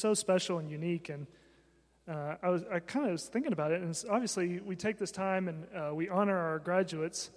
so special and unique. And uh, I was I kind of was thinking about it, and obviously we take this time and uh, we honor our graduates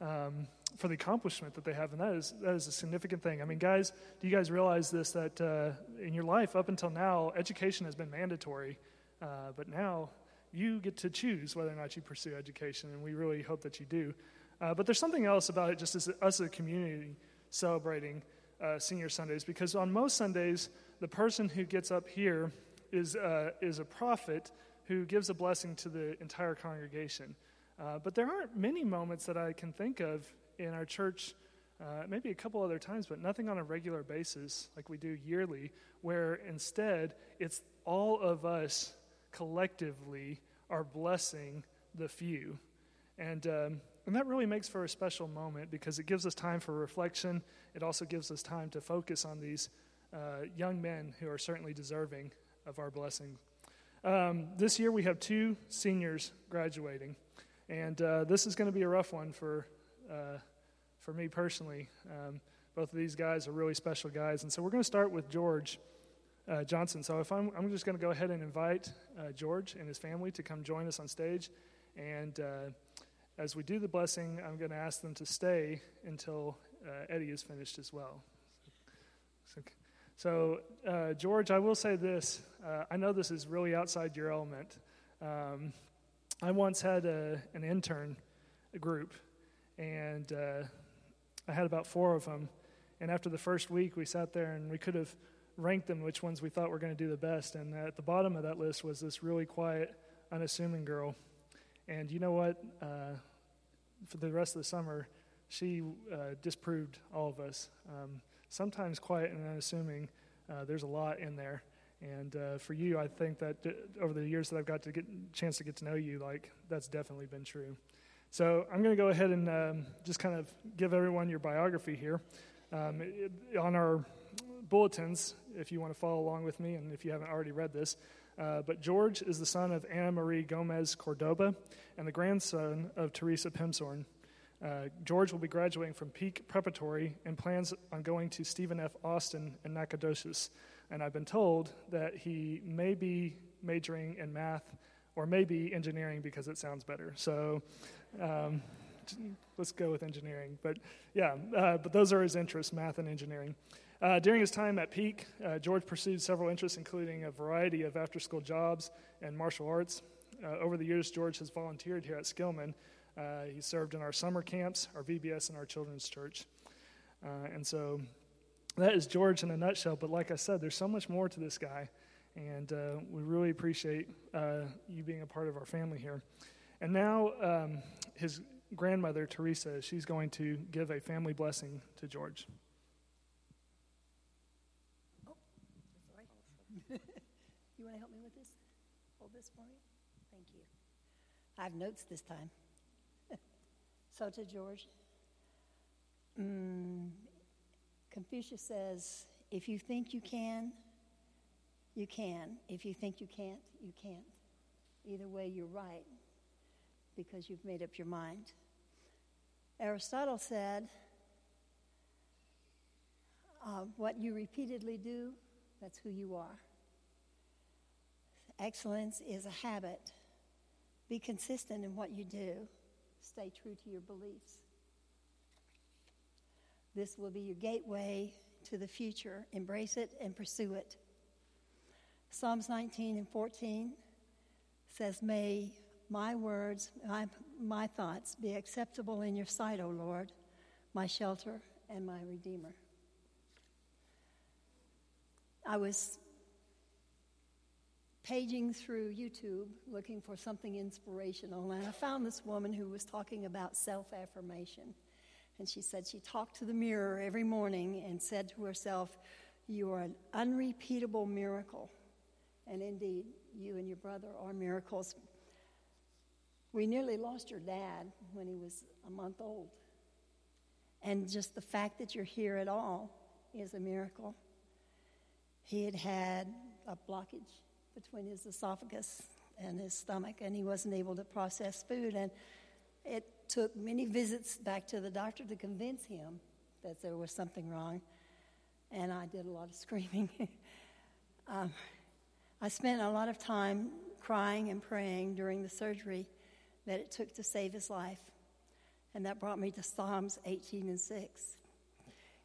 um, for the accomplishment that they have, and that is that is a significant thing. I mean, guys, do you guys realize this? That uh, in your life up until now, education has been mandatory, uh, but now you get to choose whether or not you pursue education, and we really hope that you do. Uh, but there's something else about it, just as us as a community celebrating uh, Senior Sundays, because on most Sundays, the person who gets up here is, uh, is a prophet who gives a blessing to the entire congregation. Uh, but there aren't many moments that I can think of in our church, uh, maybe a couple other times, but nothing on a regular basis like we do yearly, where instead it's all of us collectively are blessing the few. And, um, and that really makes for a special moment because it gives us time for reflection. It also gives us time to focus on these uh, young men who are certainly deserving of our blessing. Um, this year we have two seniors graduating, and uh, this is going to be a rough one for, uh, for me personally. Um, both of these guys are really special guys, and so we're going to start with George uh, Johnson. So if I'm, I'm just going to go ahead and invite uh, George and his family to come join us on stage, and uh, as we do the blessing, I'm going to ask them to stay until Eddie is finished as well. So, so, uh, George, I will say this. Uh, I know this is really outside your element. Um, I once had a, an intern group, and uh, I had about four of them. And after the first week, we sat there and we could have ranked them which ones we thought were going to do the best. And at the bottom of that list was this really quiet, unassuming girl. And you know what? Uh, for the rest of the summer, she uh, disproved all of us. Um, sometimes quiet and unassuming. Uh, there's a lot in there. And uh, for you, I think that over the years that I've got to get chance to get to know you, like that's definitely been true. So I'm going to go ahead and um, just kind of give everyone your biography here. Um, it, on our bulletins, if you want to follow along with me, and if you haven't already read this. Uh, but George is the son of Anna Marie Gomez Cordoba and the grandson of Teresa Pimsorn. Uh, George will be graduating from Peak Preparatory and plans on going to Stephen F. Austin in Nacogdoches. And I've been told that he may be majoring in math or maybe engineering because it sounds better. So um, let's go with engineering. But yeah, uh, but those are his interests math and engineering. Uh, during his time at Peak, uh, George pursued several interests, including a variety of after school jobs and martial arts. Uh, over the years, George has volunteered here at Skillman uh, he served in our summer camps, our VBS, and our children's church. Uh, and so that is George in a nutshell. But like I said, there's so much more to this guy. And uh, we really appreciate uh, you being a part of our family here. And now, um, his grandmother, Teresa, she's going to give a family blessing to George. Oh, you want to help me with this? Hold this for me? Thank you. I have notes this time. So to George, mm, Confucius says, if you think you can, you can. If you think you can't, you can't. Either way, you're right because you've made up your mind. Aristotle said, uh, What you repeatedly do, that's who you are. Excellence is a habit. Be consistent in what you do stay true to your beliefs. This will be your gateway to the future. Embrace it and pursue it. Psalms 19 and 14 says, May my words, my, my thoughts be acceptable in your sight, O Lord, my shelter and my redeemer. I was paging through YouTube looking for something inspirational, and I found this woman who was talking about self affirmation. And she said she talked to the mirror every morning and said to herself, You are an unrepeatable miracle. And indeed, you and your brother are miracles. We nearly lost your dad when he was a month old. And just the fact that you're here at all is a miracle. He had had a blockage between his esophagus and his stomach, and he wasn't able to process food. And it took many visits back to the doctor to convince him that there was something wrong. And I did a lot of screaming. um, I spent a lot of time crying and praying during the surgery that it took to save his life. And that brought me to Psalms 18 and 6.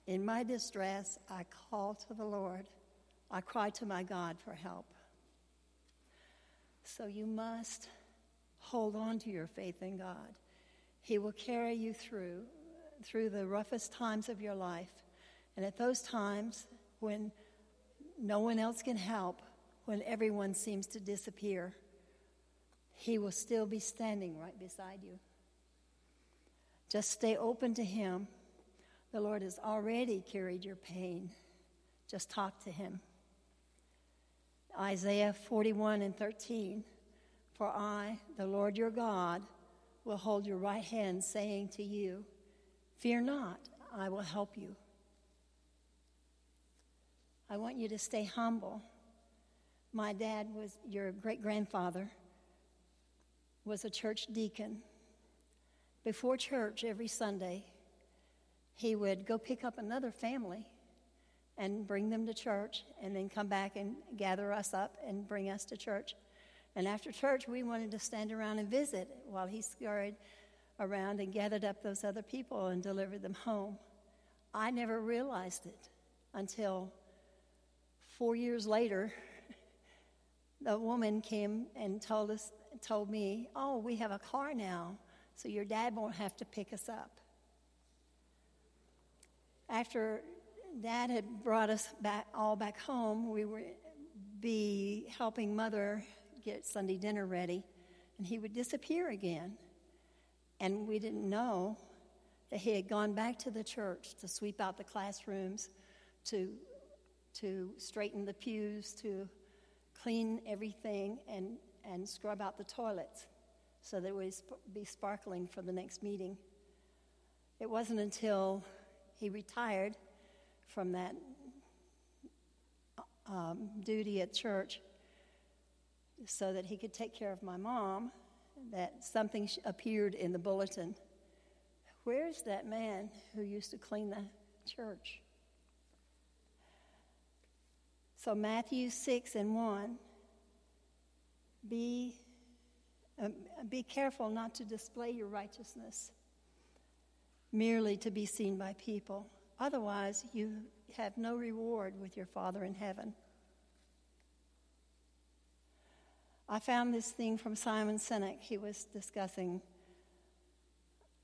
In my distress, I call to the Lord. I cry to my God for help. So you must hold on to your faith in God. He will carry you through through the roughest times of your life. And at those times when no one else can help, when everyone seems to disappear, he will still be standing right beside you. Just stay open to Him. The Lord has already carried your pain. Just talk to Him. Isaiah 41 and 13 For I, the Lord your God, will hold your right hand, saying to you, Fear not, I will help you. I want you to stay humble. My dad was your great grandfather was a church deacon. Before church every Sunday, he would go pick up another family and bring them to church and then come back and gather us up and bring us to church. And after church, we wanted to stand around and visit while he scurried around and gathered up those other people and delivered them home. I never realized it until four years later. The woman came and told us told me, Oh, we have a car now, so your dad won't have to pick us up. After dad had brought us back all back home, we would be helping mother get Sunday dinner ready, and he would disappear again. And we didn't know that he had gone back to the church to sweep out the classrooms, to, to straighten the pews, to clean everything, and and scrub out the toilets so that it would be sparkling for the next meeting. It wasn't until he retired from that um, duty at church so that he could take care of my mom that something appeared in the bulletin. Where's that man who used to clean the church? So, Matthew 6 and 1 be, um, be careful not to display your righteousness merely to be seen by people. Otherwise, you have no reward with your Father in heaven. I found this thing from Simon Sinek. He was discussing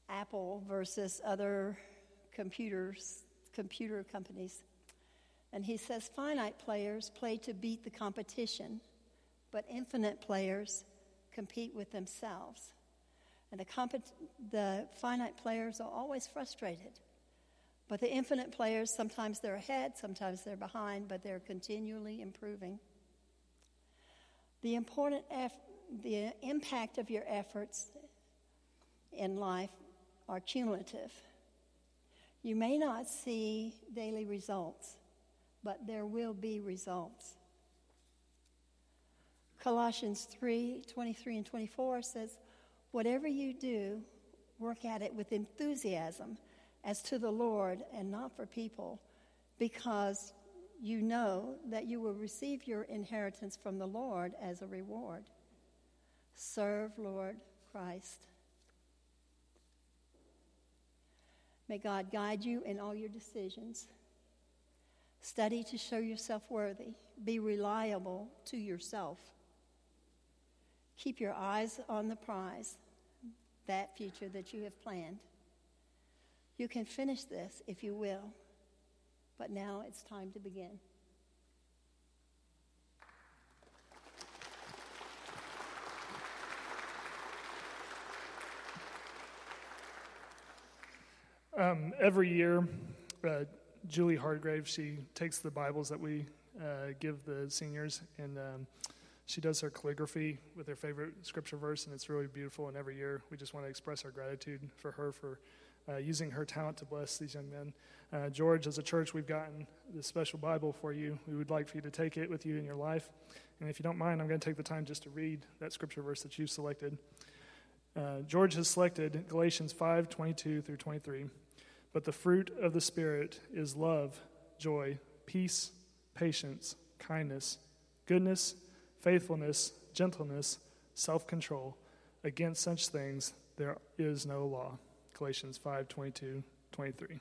Apple versus other computers, computer companies. And he says finite players play to beat the competition but infinite players compete with themselves. And the, the finite players are always frustrated. But the infinite players, sometimes they're ahead, sometimes they're behind, but they're continually improving. The important eff- the impact of your efforts in life are cumulative. You may not see daily results, but there will be results. Colossians 3 23 and 24 says, Whatever you do, work at it with enthusiasm as to the Lord and not for people, because you know that you will receive your inheritance from the Lord as a reward. Serve Lord Christ. May God guide you in all your decisions. Study to show yourself worthy. Be reliable to yourself. Keep your eyes on the prize, that future that you have planned. You can finish this if you will, but now it's time to begin. Um, every year, uh, Julie Hargrave, she takes the Bibles that we uh, give the seniors and um, she does her calligraphy with her favorite scripture verse, and it's really beautiful. And every year, we just want to express our gratitude for her for uh, using her talent to bless these young men. Uh, George, as a church, we've gotten this special Bible for you. We would like for you to take it with you in your life. And if you don't mind, I'm going to take the time just to read that scripture verse that you've selected. Uh, George has selected Galatians 5 22 through 23. But the fruit of the Spirit is love, joy, peace, patience, kindness, goodness, faithfulness, gentleness, self control. Against such things there is no law. Galatians 5 22, 23.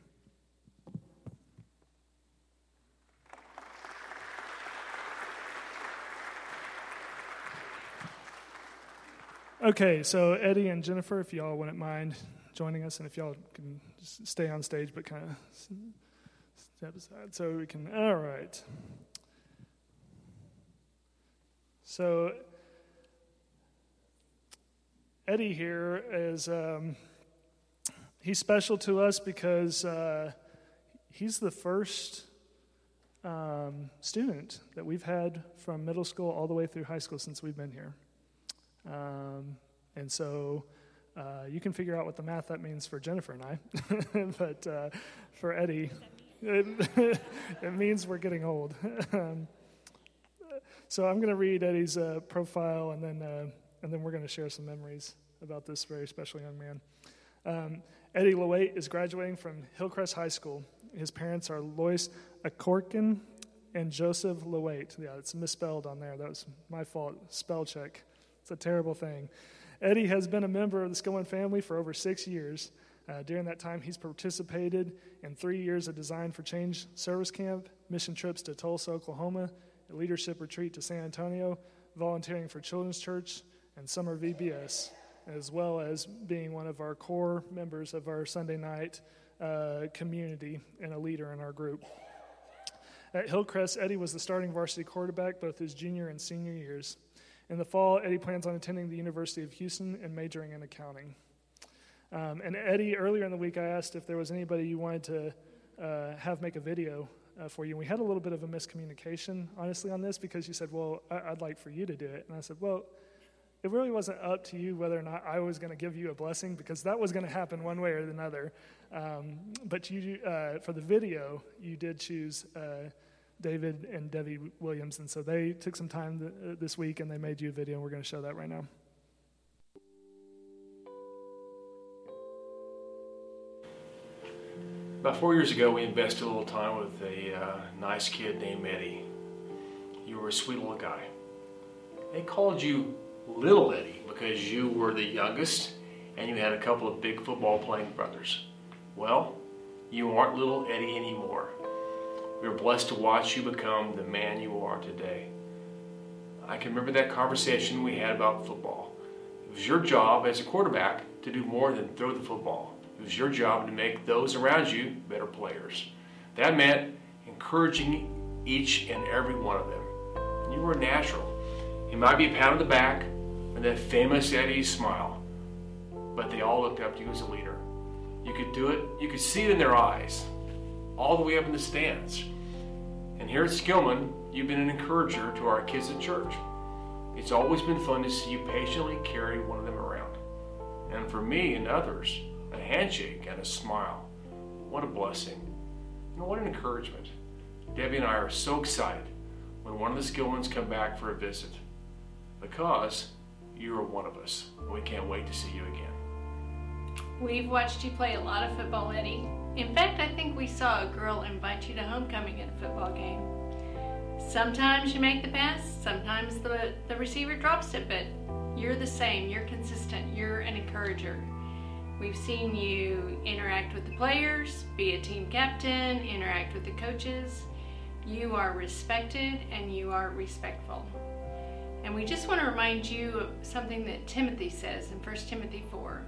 Okay, so Eddie and Jennifer, if y'all wouldn't mind joining us, and if y'all can just stay on stage but kind of step aside so we can. All right. So, Eddie here is, um, he's special to us because uh, he's the first um, student that we've had from middle school all the way through high school since we've been here. Um, and so uh, you can figure out what the math that means for Jennifer and I. but uh, for Eddie, it, it, means we're getting old. Um, so I'm going to read Eddie's uh, profile, and then uh, and then we're going to share some memories about this very special young man. Eddie Lowaite is graduating from Hillcrest High School. His parents are Lois Akorkin and Joseph Lowaite. Yeah, it's misspelled on there. That was my fault. Spell check. It's a terrible thing. Eddie has been a member of the Skillman family for over six years. Uh, during that time, he's participated in three years of Design for Change service camp, mission trips to Tulsa, Oklahoma, a leadership retreat to San Antonio, volunteering for Children's Church, and summer VBS, as well as being one of our core members of our Sunday night uh, community and a leader in our group. At Hillcrest, Eddie was the starting varsity quarterback both his junior and senior years. In the fall, Eddie plans on attending the University of Houston and majoring in accounting. Um, and Eddie, earlier in the week, I asked if there was anybody you wanted to uh, have make a video uh, for you. And we had a little bit of a miscommunication, honestly, on this because you said, Well, I- would like for you to do it. And I said, Well, it really wasn't up to you whether or not I was going to give you a blessing because that was going to happen one way or another. Um, but you, uh, for the video, you did choose uh, David and Debbie Williams. And so they took some time th- uh, this week and they made you a video, and we're going to show that right now. About four years ago, we invested a little time with a uh, nice kid named Eddie. You were a sweet little guy. They called you Little Eddie because you were the youngest and you had a couple of big football playing brothers. Well, you aren't Little Eddie anymore. We are blessed to watch you become the man you are today. I can remember that conversation we had about football. It was your job as a quarterback to do more than throw the football. It was your job to make those around you better players. That meant encouraging each and every one of them. You were natural. It might be a pat on the back and that famous Eddie's smile, but they all looked up to you as a leader. You could do it, you could see it in their eyes all the way up in the stands. And here at Skillman, you've been an encourager to our kids at church. It's always been fun to see you patiently carry one of them around. And for me and others, a handshake and a smile. What a blessing. And what an encouragement. Debbie and I are so excited when one of the Skillmans come back for a visit because you are one of us. We can't wait to see you again. We've watched you play a lot of football, Eddie. In fact, I think we saw a girl invite you to homecoming at a football game. Sometimes you make the pass, sometimes the, the receiver drops it, but you're the same. You're consistent. You're an encourager. We've seen you interact with the players, be a team captain, interact with the coaches. You are respected and you are respectful. And we just want to remind you of something that Timothy says in 1 Timothy 4.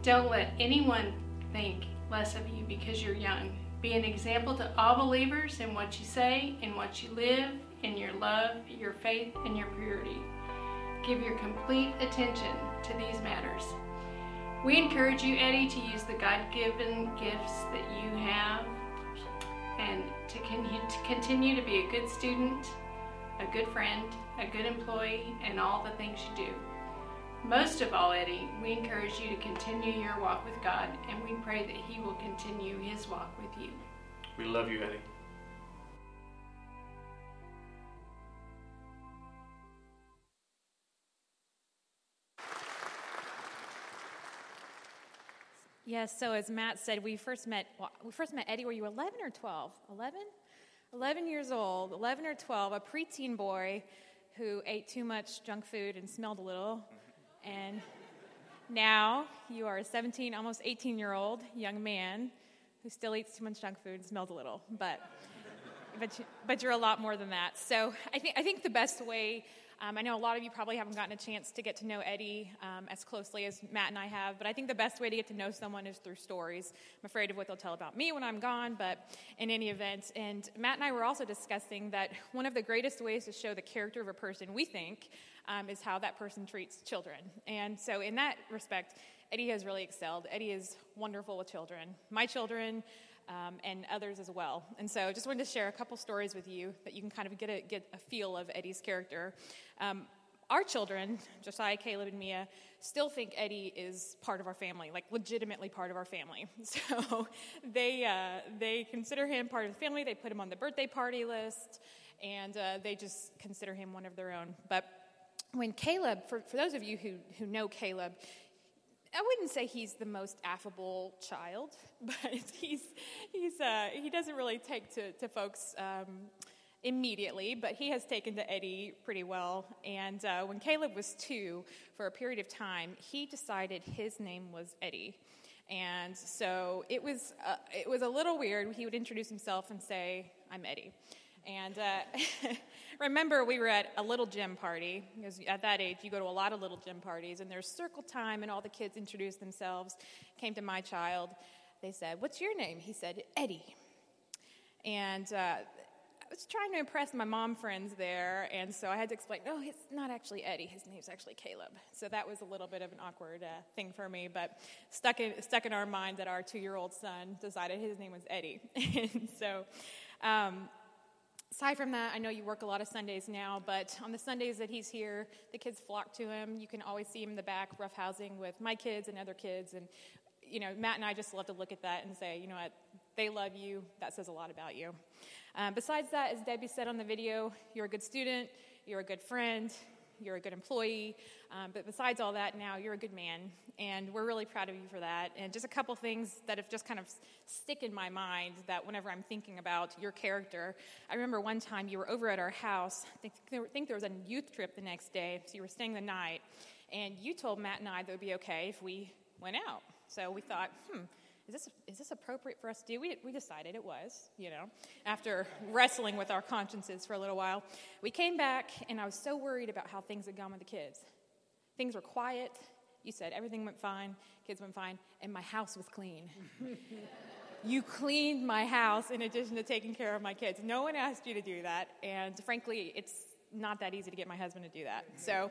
Don't let anyone think less of you because you're young. Be an example to all believers in what you say, in what you live, in your love, your faith, and your purity. Give your complete attention to these matters. We encourage you, Eddie, to use the God given gifts that you have and to, to continue to be a good student, a good friend, a good employee, and all the things you do. Most of all, Eddie, we encourage you to continue your walk with God, and we pray that He will continue His walk with you. We love you, Eddie. Yes, so as Matt said, we first met we first met Eddie. Were you 11 or 12? 11? 11 years old, 11 or 12, a preteen boy who ate too much junk food and smelled a little. And now you are a 17, almost 18 year old young man who still eats too much junk food and smells a little. But, but, you, but you're a lot more than that. So I think, I think the best way um, I know a lot of you probably haven't gotten a chance to get to know Eddie um, as closely as Matt and I have, but I think the best way to get to know someone is through stories. I'm afraid of what they'll tell about me when I'm gone, but in any event. And Matt and I were also discussing that one of the greatest ways to show the character of a person, we think, um, is how that person treats children. And so, in that respect, Eddie has really excelled. Eddie is wonderful with children. My children, um, and others as well. And so, I just wanted to share a couple stories with you that you can kind of get a, get a feel of Eddie's character. Um, our children, Josiah, Caleb, and Mia, still think Eddie is part of our family, like legitimately part of our family. So they uh, they consider him part of the family. They put him on the birthday party list, and uh, they just consider him one of their own. But when Caleb, for, for those of you who, who know Caleb, I wouldn't say he's the most affable child, but he's, he's, uh, he doesn't really take to, to folks um, immediately, but he has taken to Eddie pretty well. And uh, when Caleb was two, for a period of time, he decided his name was Eddie. And so it was, uh, it was a little weird. He would introduce himself and say, I'm Eddie. And uh, remember, we were at a little gym party, because at that age, you go to a lot of little gym parties, and there's circle time, and all the kids introduced themselves. Came to my child. They said, What's your name? He said, Eddie. And uh, I was trying to impress my mom friends there, and so I had to explain, no, it's not actually Eddie. His name's actually Caleb. So that was a little bit of an awkward uh, thing for me, but stuck in, stuck in our mind that our two year old son decided his name was Eddie. and so um, Aside from that, I know you work a lot of Sundays now, but on the Sundays that he's here, the kids flock to him. You can always see him in the back, roughhousing with my kids and other kids. And, you know, Matt and I just love to look at that and say, you know what, they love you. That says a lot about you. Um, besides that, as Debbie said on the video, you're a good student, you're a good friend, you're a good employee. Um, but besides all that, now you're a good man, and we're really proud of you for that. And just a couple things that have just kind of stick in my mind that whenever I'm thinking about your character, I remember one time you were over at our house. I think, think there was a youth trip the next day, so you were staying the night, and you told Matt and I that it would be okay if we went out. So we thought, hmm is this, is this appropriate for us to do? We, we decided it was, you know, after wrestling with our consciences for a little while. We came back, and I was so worried about how things had gone with the kids. Things were quiet. You said everything went fine, kids went fine, and my house was clean. you cleaned my house in addition to taking care of my kids. No one asked you to do that, and frankly, it's not that easy to get my husband to do that. So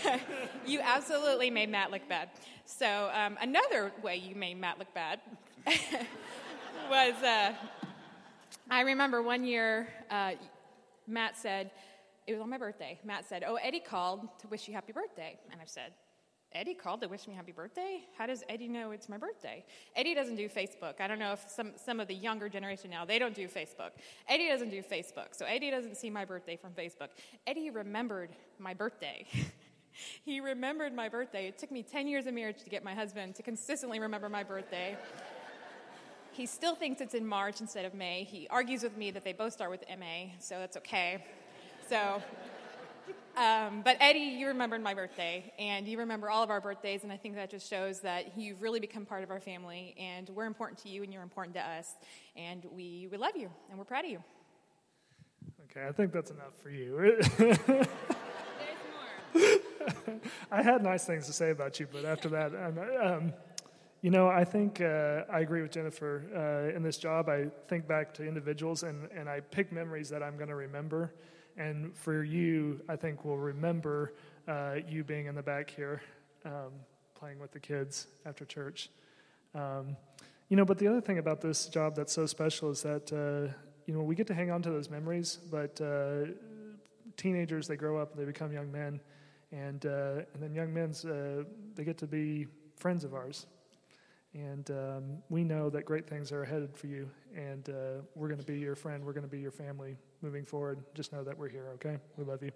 you absolutely made Matt look bad. So um, another way you made Matt look bad was uh, I remember one year uh, Matt said, it was on my birthday. Matt said, Oh, Eddie called to wish you happy birthday. And I said, Eddie called to wish me happy birthday? How does Eddie know it's my birthday? Eddie doesn't do Facebook. I don't know if some, some of the younger generation now, they don't do Facebook. Eddie doesn't do Facebook, so Eddie doesn't see my birthday from Facebook. Eddie remembered my birthday. he remembered my birthday. It took me 10 years of marriage to get my husband to consistently remember my birthday. he still thinks it's in March instead of May. He argues with me that they both start with MA, so that's okay. So um, but Eddie, you remembered my birthday, and you remember all of our birthdays, and I think that just shows that you've really become part of our family, and we're important to you, and you're important to us, and we, we love you, and we're proud of you. Okay, I think that's enough for you. There's more. I had nice things to say about you, but after that, um, you know, I think uh, I agree with Jennifer. Uh, in this job, I think back to individuals and, and I pick memories that I'm going to remember. And for you, I think we'll remember uh, you being in the back here um, playing with the kids after church. Um, you know, but the other thing about this job that's so special is that, uh, you know, we get to hang on to those memories, but uh, teenagers, they grow up, they become young men, and, uh, and then young men, uh, they get to be friends of ours. And um, we know that great things are ahead for you, and uh, we're going to be your friend. We're going to be your family moving forward. Just know that we're here, okay? We love you.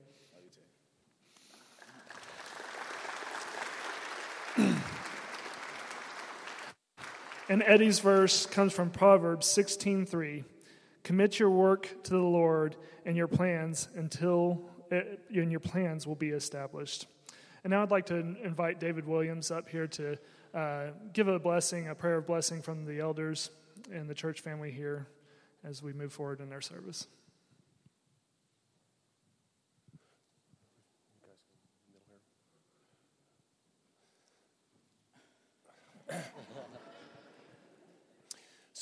and Eddie's verse comes from Proverbs 16:3. Commit your work to the Lord and your plans until it, and your plans will be established. And now I'd like to invite David Williams up here to uh, give a blessing, a prayer of blessing from the elders and the church family here as we move forward in our service.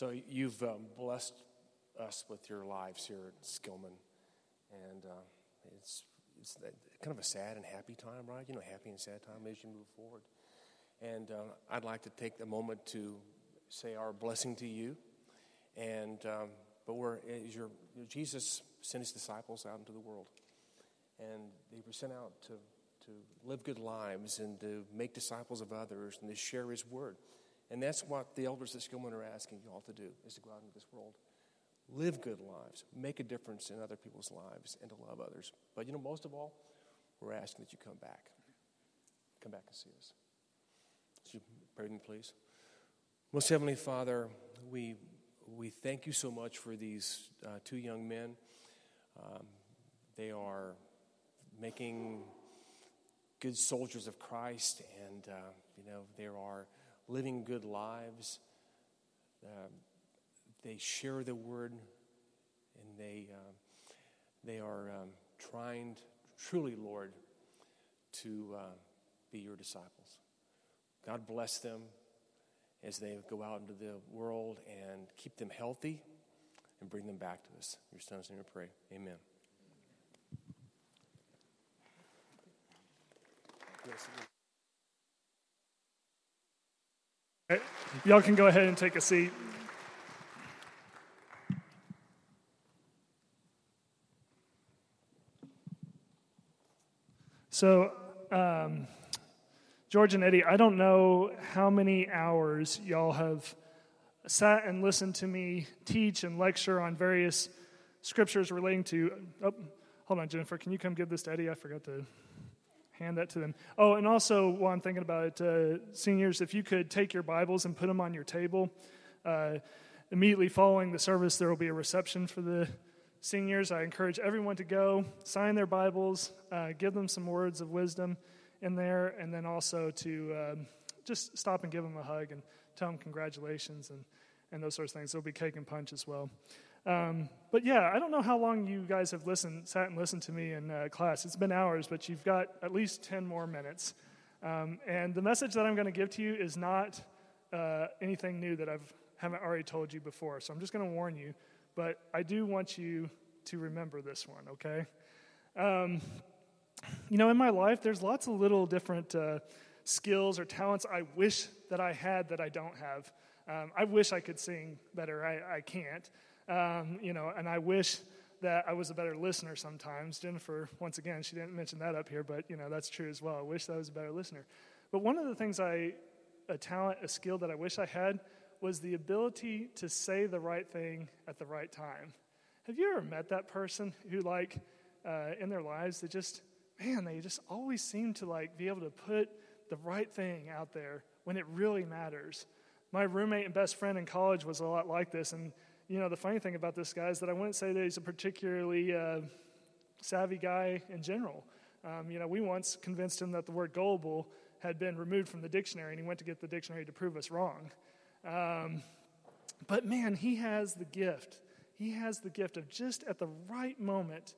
So you've um, blessed us with your lives here at Skillman, and uh, it's it's kind of a sad and happy time, right? You know, happy and sad time as you move forward. And uh, I'd like to take a moment to say our blessing to you. And um, but we're as your Jesus sent his disciples out into the world, and they were sent out to to live good lives and to make disciples of others and to share his word. And that's what the elders at Skillman are asking you all to do, is to go out into this world. Live good lives, make a difference in other people's lives, and to love others. But you know, most of all, we're asking that you come back. Come back and see us. Would you pray with me, please? Most Heavenly Father, we, we thank you so much for these uh, two young men. Um, they are making good soldiers of Christ, and, uh, you know, there are living good lives. Um, they share the word, and they, uh, they are um, trying, truly, Lord, to uh, be your disciples. God bless them as they go out into the world and keep them healthy and bring them back to us. Your son's name we pray. Amen. Y'all can go ahead and take a seat. So, um, George and Eddie, I don't know how many hours y'all have sat and listened to me teach and lecture on various scriptures relating to. Oh, hold on, Jennifer. Can you come give this to Eddie? I forgot to hand that to them. Oh, and also, while I'm thinking about it, uh, seniors, if you could take your Bibles and put them on your table. Uh, immediately following the service, there will be a reception for the seniors. I encourage everyone to go, sign their Bibles, uh, give them some words of wisdom in there, and then also to um, just stop and give them a hug and tell them congratulations and, and those sorts of things. There'll be cake and punch as well. Um, but yeah, I don't know how long you guys have listened, sat and listened to me in uh, class. It's been hours, but you've got at least 10 more minutes. Um, and the message that I'm going to give to you is not uh, anything new that I haven't already told you before. So I'm just going to warn you. But I do want you to remember this one, okay? Um, you know, in my life, there's lots of little different uh, skills or talents I wish that I had that I don't have. Um, I wish I could sing better. I, I can't. Um, you know, and I wish that I was a better listener sometimes. Jennifer, once again, she didn't mention that up here, but you know that's true as well. I wish that I was a better listener. But one of the things I, a talent, a skill that I wish I had, was the ability to say the right thing at the right time. Have you ever met that person who, like, uh, in their lives, they just, man, they just always seem to like be able to put the right thing out there when it really matters. My roommate and best friend in college was a lot like this, and you know, the funny thing about this guy is that I wouldn't say that he's a particularly uh, savvy guy in general. Um, you know, we once convinced him that the word gullible had been removed from the dictionary, and he went to get the dictionary to prove us wrong. Um, but man, he has the gift. He has the gift of just at the right moment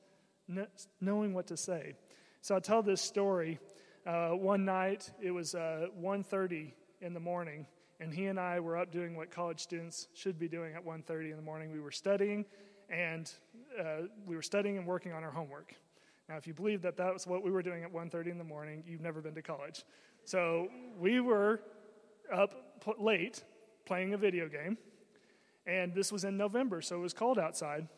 knowing what to say. So I'll tell this story. Uh, one night, it was uh, 1.30 in the morning, and he and I were up doing what college students should be doing at 1:30 in the morning. We were studying, and uh, we were studying and working on our homework. Now, if you believe that that was what we were doing at 1:30 in the morning, you've never been to college. So we were up p- late playing a video game, and this was in November, so it was cold outside.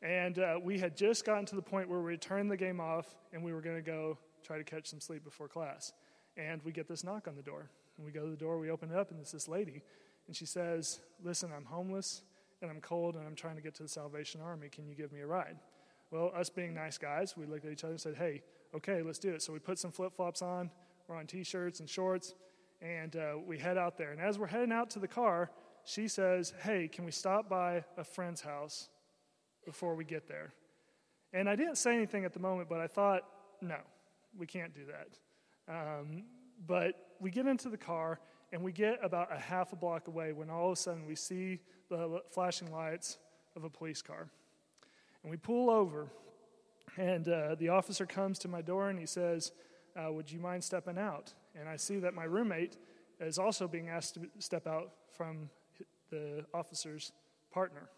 And uh, we had just gotten to the point where we turned the game off, and we were going to go try to catch some sleep before class. And we get this knock on the door. And we go to the door, we open it up, and it's this lady. And she says, Listen, I'm homeless and I'm cold and I'm trying to get to the Salvation Army. Can you give me a ride? Well, us being nice guys, we looked at each other and said, Hey, okay, let's do it. So we put some flip flops on, we're on t shirts and shorts, and uh, we head out there. And as we're heading out to the car, she says, Hey, can we stop by a friend's house before we get there? And I didn't say anything at the moment, but I thought, no, we can't do that. Um, but we get into the car, and we get about a half a block away when all of a sudden we see the flashing lights of a police car. And we pull over, and uh, the officer comes to my door and he says, uh, Would you mind stepping out? And I see that my roommate is also being asked to step out from the officer's partner.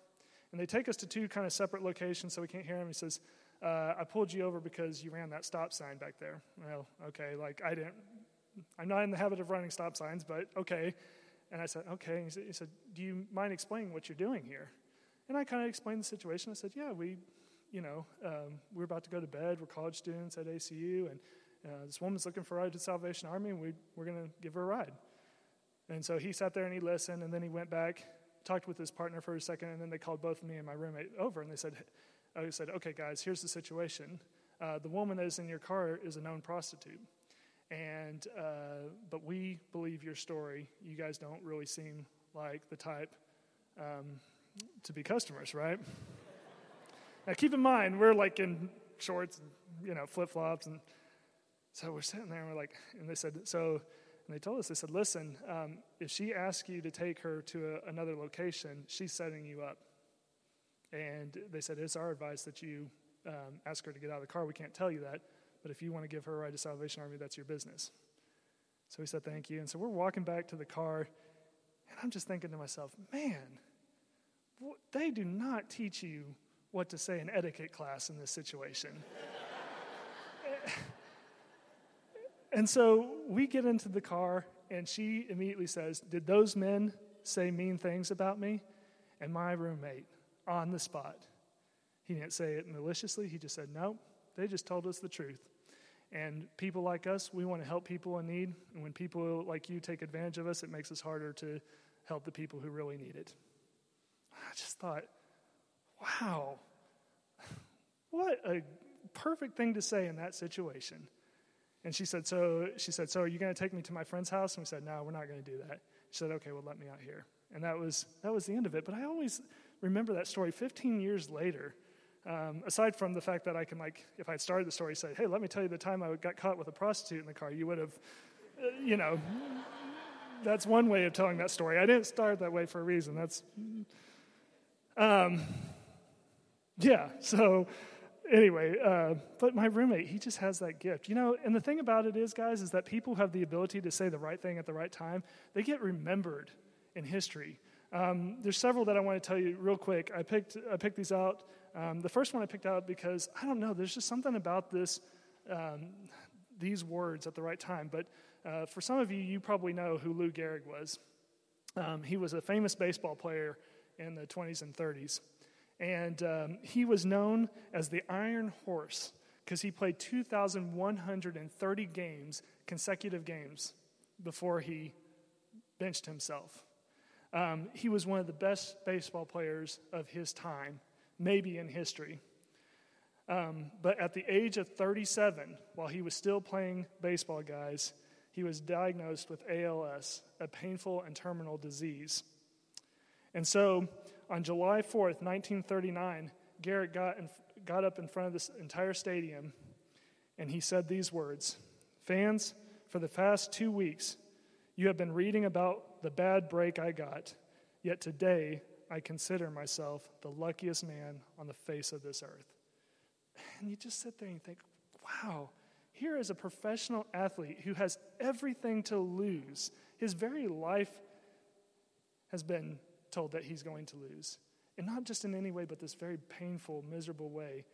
And they take us to two kind of separate locations so we can't hear him. He says, uh, I pulled you over because you ran that stop sign back there. Well, okay, like I didn't, I'm not in the habit of running stop signs, but okay. And I said, okay. He said, he said, Do you mind explaining what you're doing here? And I kind of explained the situation. I said, Yeah, we, you know, um, we're about to go to bed. We're college students at ACU, and uh, this woman's looking for a ride to Salvation Army, and we, we're going to give her a ride. And so he sat there and he listened, and then he went back, talked with his partner for a second, and then they called both me and my roommate over, and they said, I said, okay, guys, here's the situation. Uh, the woman that is in your car is a known prostitute. And, uh, but we believe your story. You guys don't really seem like the type um, to be customers, right? now, keep in mind, we're like in shorts and, you know, flip flops. And so we're sitting there and we're like, and they said, so and they told us, they said, listen, um, if she asks you to take her to a, another location, she's setting you up. And they said, it's our advice that you um, ask her to get out of the car. We can't tell you that, but if you want to give her a ride to Salvation Army, that's your business. So we said, thank you. And so we're walking back to the car, and I'm just thinking to myself, man, they do not teach you what to say in etiquette class in this situation. And so we get into the car, and she immediately says, Did those men say mean things about me? And my roommate, on the spot, he didn't say it maliciously. He just said, No, they just told us the truth. And people like us, we want to help people in need. And when people like you take advantage of us, it makes us harder to help the people who really need it. I just thought, wow, what a perfect thing to say in that situation. And she said, So she said, So are you going to take me to my friend's house? And we said, No, we're not going to do that. She said, Okay, well let me out here. And that was that was the end of it. But I always remember that story 15 years later. Um, aside from the fact that I can like, if I had started the story, say, Hey, let me tell you the time I got caught with a prostitute in the car, you would have, uh, you know, that's one way of telling that story. I didn't start that way for a reason. That's, um, yeah. So anyway, uh, but my roommate, he just has that gift. You know, and the thing about it is, guys, is that people have the ability to say the right thing at the right time. They get remembered in history. Um, there's several that I want to tell you real quick. I picked, I picked these out. Um, the first one I picked out because, I don't know, there's just something about this, um, these words at the right time. But uh, for some of you, you probably know who Lou Gehrig was. Um, he was a famous baseball player in the 20s and 30s. And um, he was known as the Iron Horse because he played 2,130 games, consecutive games, before he benched himself. Um, he was one of the best baseball players of his time, maybe in history. Um, but at the age of 37, while he was still playing baseball, guys, he was diagnosed with ALS, a painful and terminal disease. And so on July 4th, 1939, Gehrig got, in, got up in front of this entire stadium and he said these words Fans, for the past two weeks, you have been reading about the bad break I got, yet today I consider myself the luckiest man on the face of this earth. And you just sit there and you think, wow, here is a professional athlete who has everything to lose. His very life has been told that he's going to lose. And not just in any way, but this very painful, miserable way.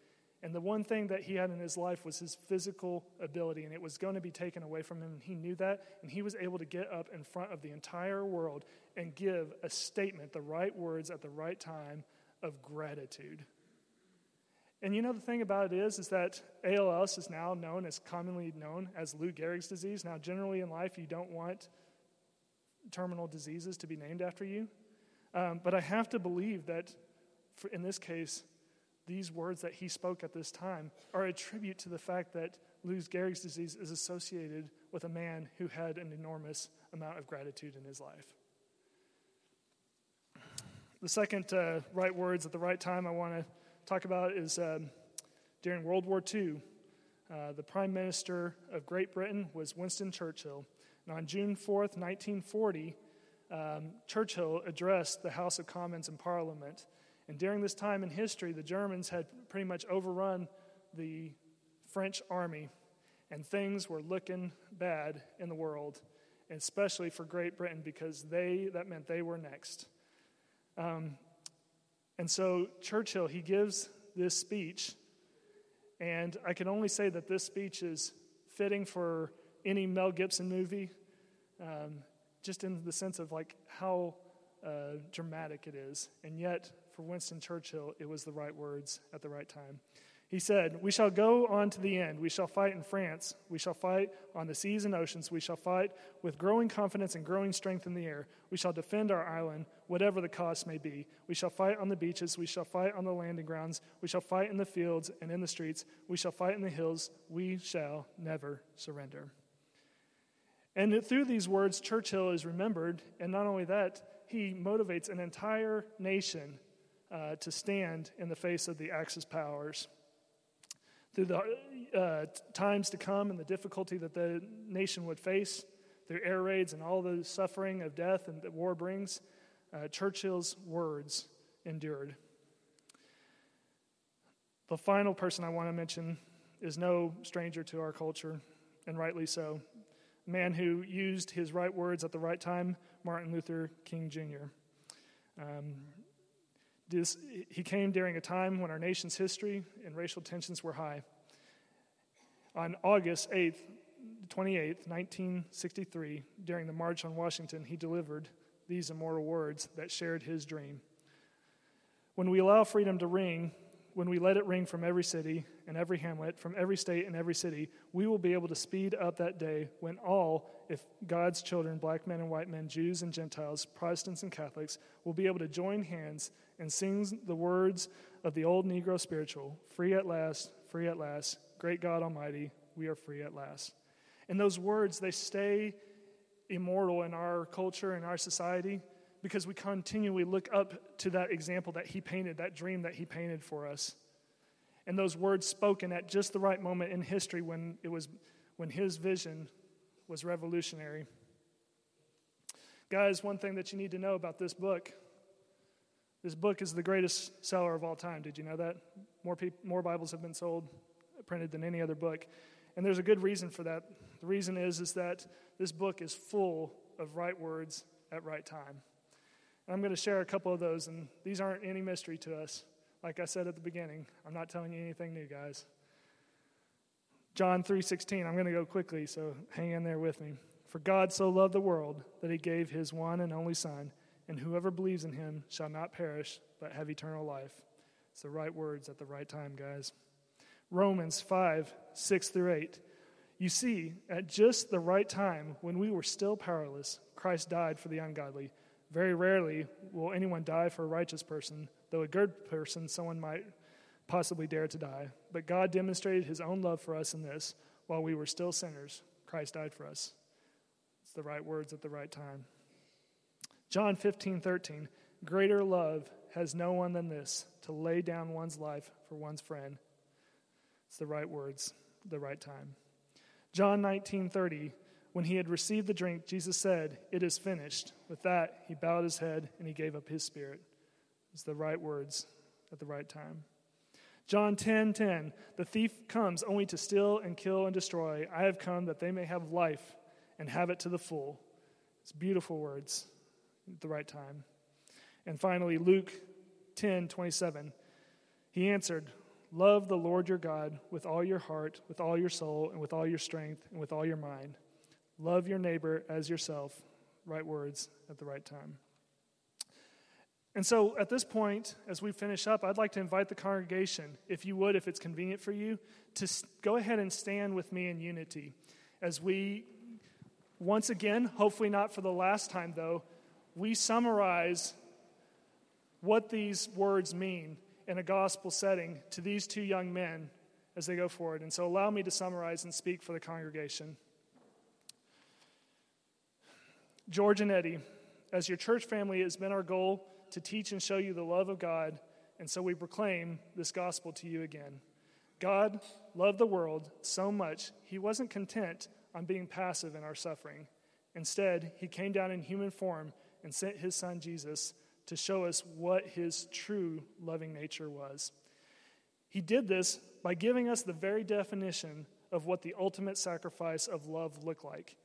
And the one thing that he had in his life was his physical ability, and it was going to be taken away from him. And he knew that, and he was able to get up in front of the entire world and give a statement, the right words at the right time of gratitude. And you know the thing about it is, is that ALS is now known as commonly known as Lou Gehrig's disease. Now, generally in life, you don't want terminal diseases to be named after you. Um, but I have to believe that for, in this case, these words that he spoke at this time are a tribute to the fact that Lou Gehrig's disease is associated with a man who had an enormous amount of gratitude in his life. The second uh, right words at the right time I want to talk about is um, During World War II, uh, the Prime Minister of Great Britain was Winston Churchill. And on June 4th, 1940, um, Churchill addressed the House of Commons in Parliament. And during this time in history, the Germans had pretty much overrun the French army, and things were looking bad in the world, especially for Great Britain because they that meant they were next. Um, and so Churchill he gives this speech, and I can only say that this speech is fitting for any Mel Gibson movie, um, just in the sense of like how uh, dramatic it is, and yet for Winston Churchill, it was the right words at the right time. He said, We shall go on to the end. We shall fight in France. We shall fight on the seas and oceans. We shall fight with growing confidence and growing strength in the air. We shall defend our island, whatever the cost may be. We shall fight on the beaches. We shall fight on the landing grounds. We shall fight in the fields and in the streets. We shall fight in the hills. We shall never surrender. And through these words, Churchill is remembered. And not only that, he motivates an entire nation uh, to stand in the face of the Axis powers through the uh, times to come and the difficulty that the nation would face through air raids and all the suffering of death and that war brings, uh, Churchill's words endured. The final person I want to mention is no stranger to our culture, and rightly so. A man who used his right words at the right time, Martin Luther King Jr. Um, this, he came during a time when our nation's history and racial tensions were high. On August 8th, 28th, 1963, during the March on Washington, he delivered these immortal words that shared his dream. When we allow freedom to ring, when we let it ring from every city and every hamlet, from every state and every city, we will be able to speed up that day when all, if God's children, black men and white men, Jews and Gentiles, Protestants and Catholics, will be able to join hands and sing the words of the old Negro spiritual free at last, free at last, great God Almighty, we are free at last. And those words, they stay immortal in our culture and our society because we continually look up to that example that he painted, that dream that he painted for us. And those words spoken at just the right moment in history when it was when his vision was revolutionary. Guys, one thing that you need to know about this book this book is the greatest seller of all time. Did you know that? More, people, more Bibles have been sold, printed than any other book. And there's a good reason for that. The reason is, is that this book is full of right words at right time. And I'm going to share a couple of those, and these aren't any mystery to us. Like I said at the beginning, I'm not telling you anything new, guys. John 3:16. I'm going to go quickly, so hang in there with me. For God so loved the world that he gave his one and only son and whoever believes in him shall not perish, but have eternal life. It's the right words at the right time, guys. Romans 5 6 through 8. You see, at just the right time, when we were still powerless, Christ died for the ungodly. Very rarely will anyone die for a righteous person, though a good person someone might possibly dare to die. But God demonstrated his own love for us in this while we were still sinners, Christ died for us. It's the right words at the right time. John 15, 13. Greater love has no one than this, to lay down one's life for one's friend. It's the right words, the right time. John 19, 30. When he had received the drink, Jesus said, It is finished. With that, he bowed his head and he gave up his spirit. The right words at the right time. John 10 10, the thief comes only to steal and kill and destroy. I have come that they may have life and have it to the full. It's beautiful words at the right time. And finally, Luke 10 27. He answered, Love the Lord your God with all your heart, with all your soul, and with all your strength, and with all your mind. Love your neighbor as yourself. Right words at the right time. And so at this point, as we finish up, I'd like to invite the congregation, if you would, if it's convenient for you, to go ahead and stand with me in unity as we, once again, hopefully not for the last time though, we summarize what these words mean in a gospel setting to these two young men as they go forward. And so, allow me to summarize and speak for the congregation. George and Eddie, as your church family, has been our goal to teach and show you the love of God, and so we proclaim this gospel to you again. God loved the world so much, he wasn't content on being passive in our suffering. Instead, he came down in human form and sent his son Jesus to show us what his true loving nature was. He did this by giving us the very definition of what the ultimate sacrifice of love looked like.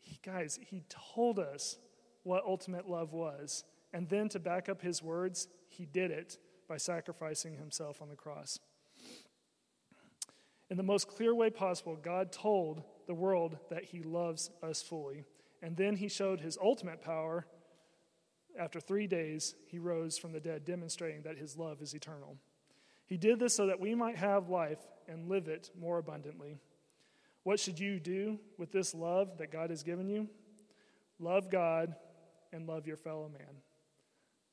He, guys, he told us what ultimate love was. And then to back up his words, he did it by sacrificing himself on the cross. In the most clear way possible, God told the world that he loves us fully. And then he showed his ultimate power. After three days, he rose from the dead, demonstrating that his love is eternal. He did this so that we might have life and live it more abundantly. What should you do with this love that God has given you? Love God and love your fellow man.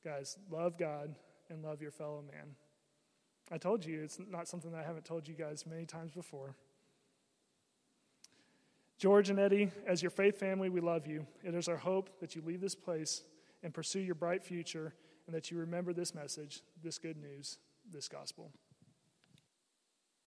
Guys, love God and love your fellow man. I told you it's not something that I haven't told you guys many times before. George and Eddie, as your faith family, we love you. It is our hope that you leave this place and pursue your bright future and that you remember this message, this good news, this gospel.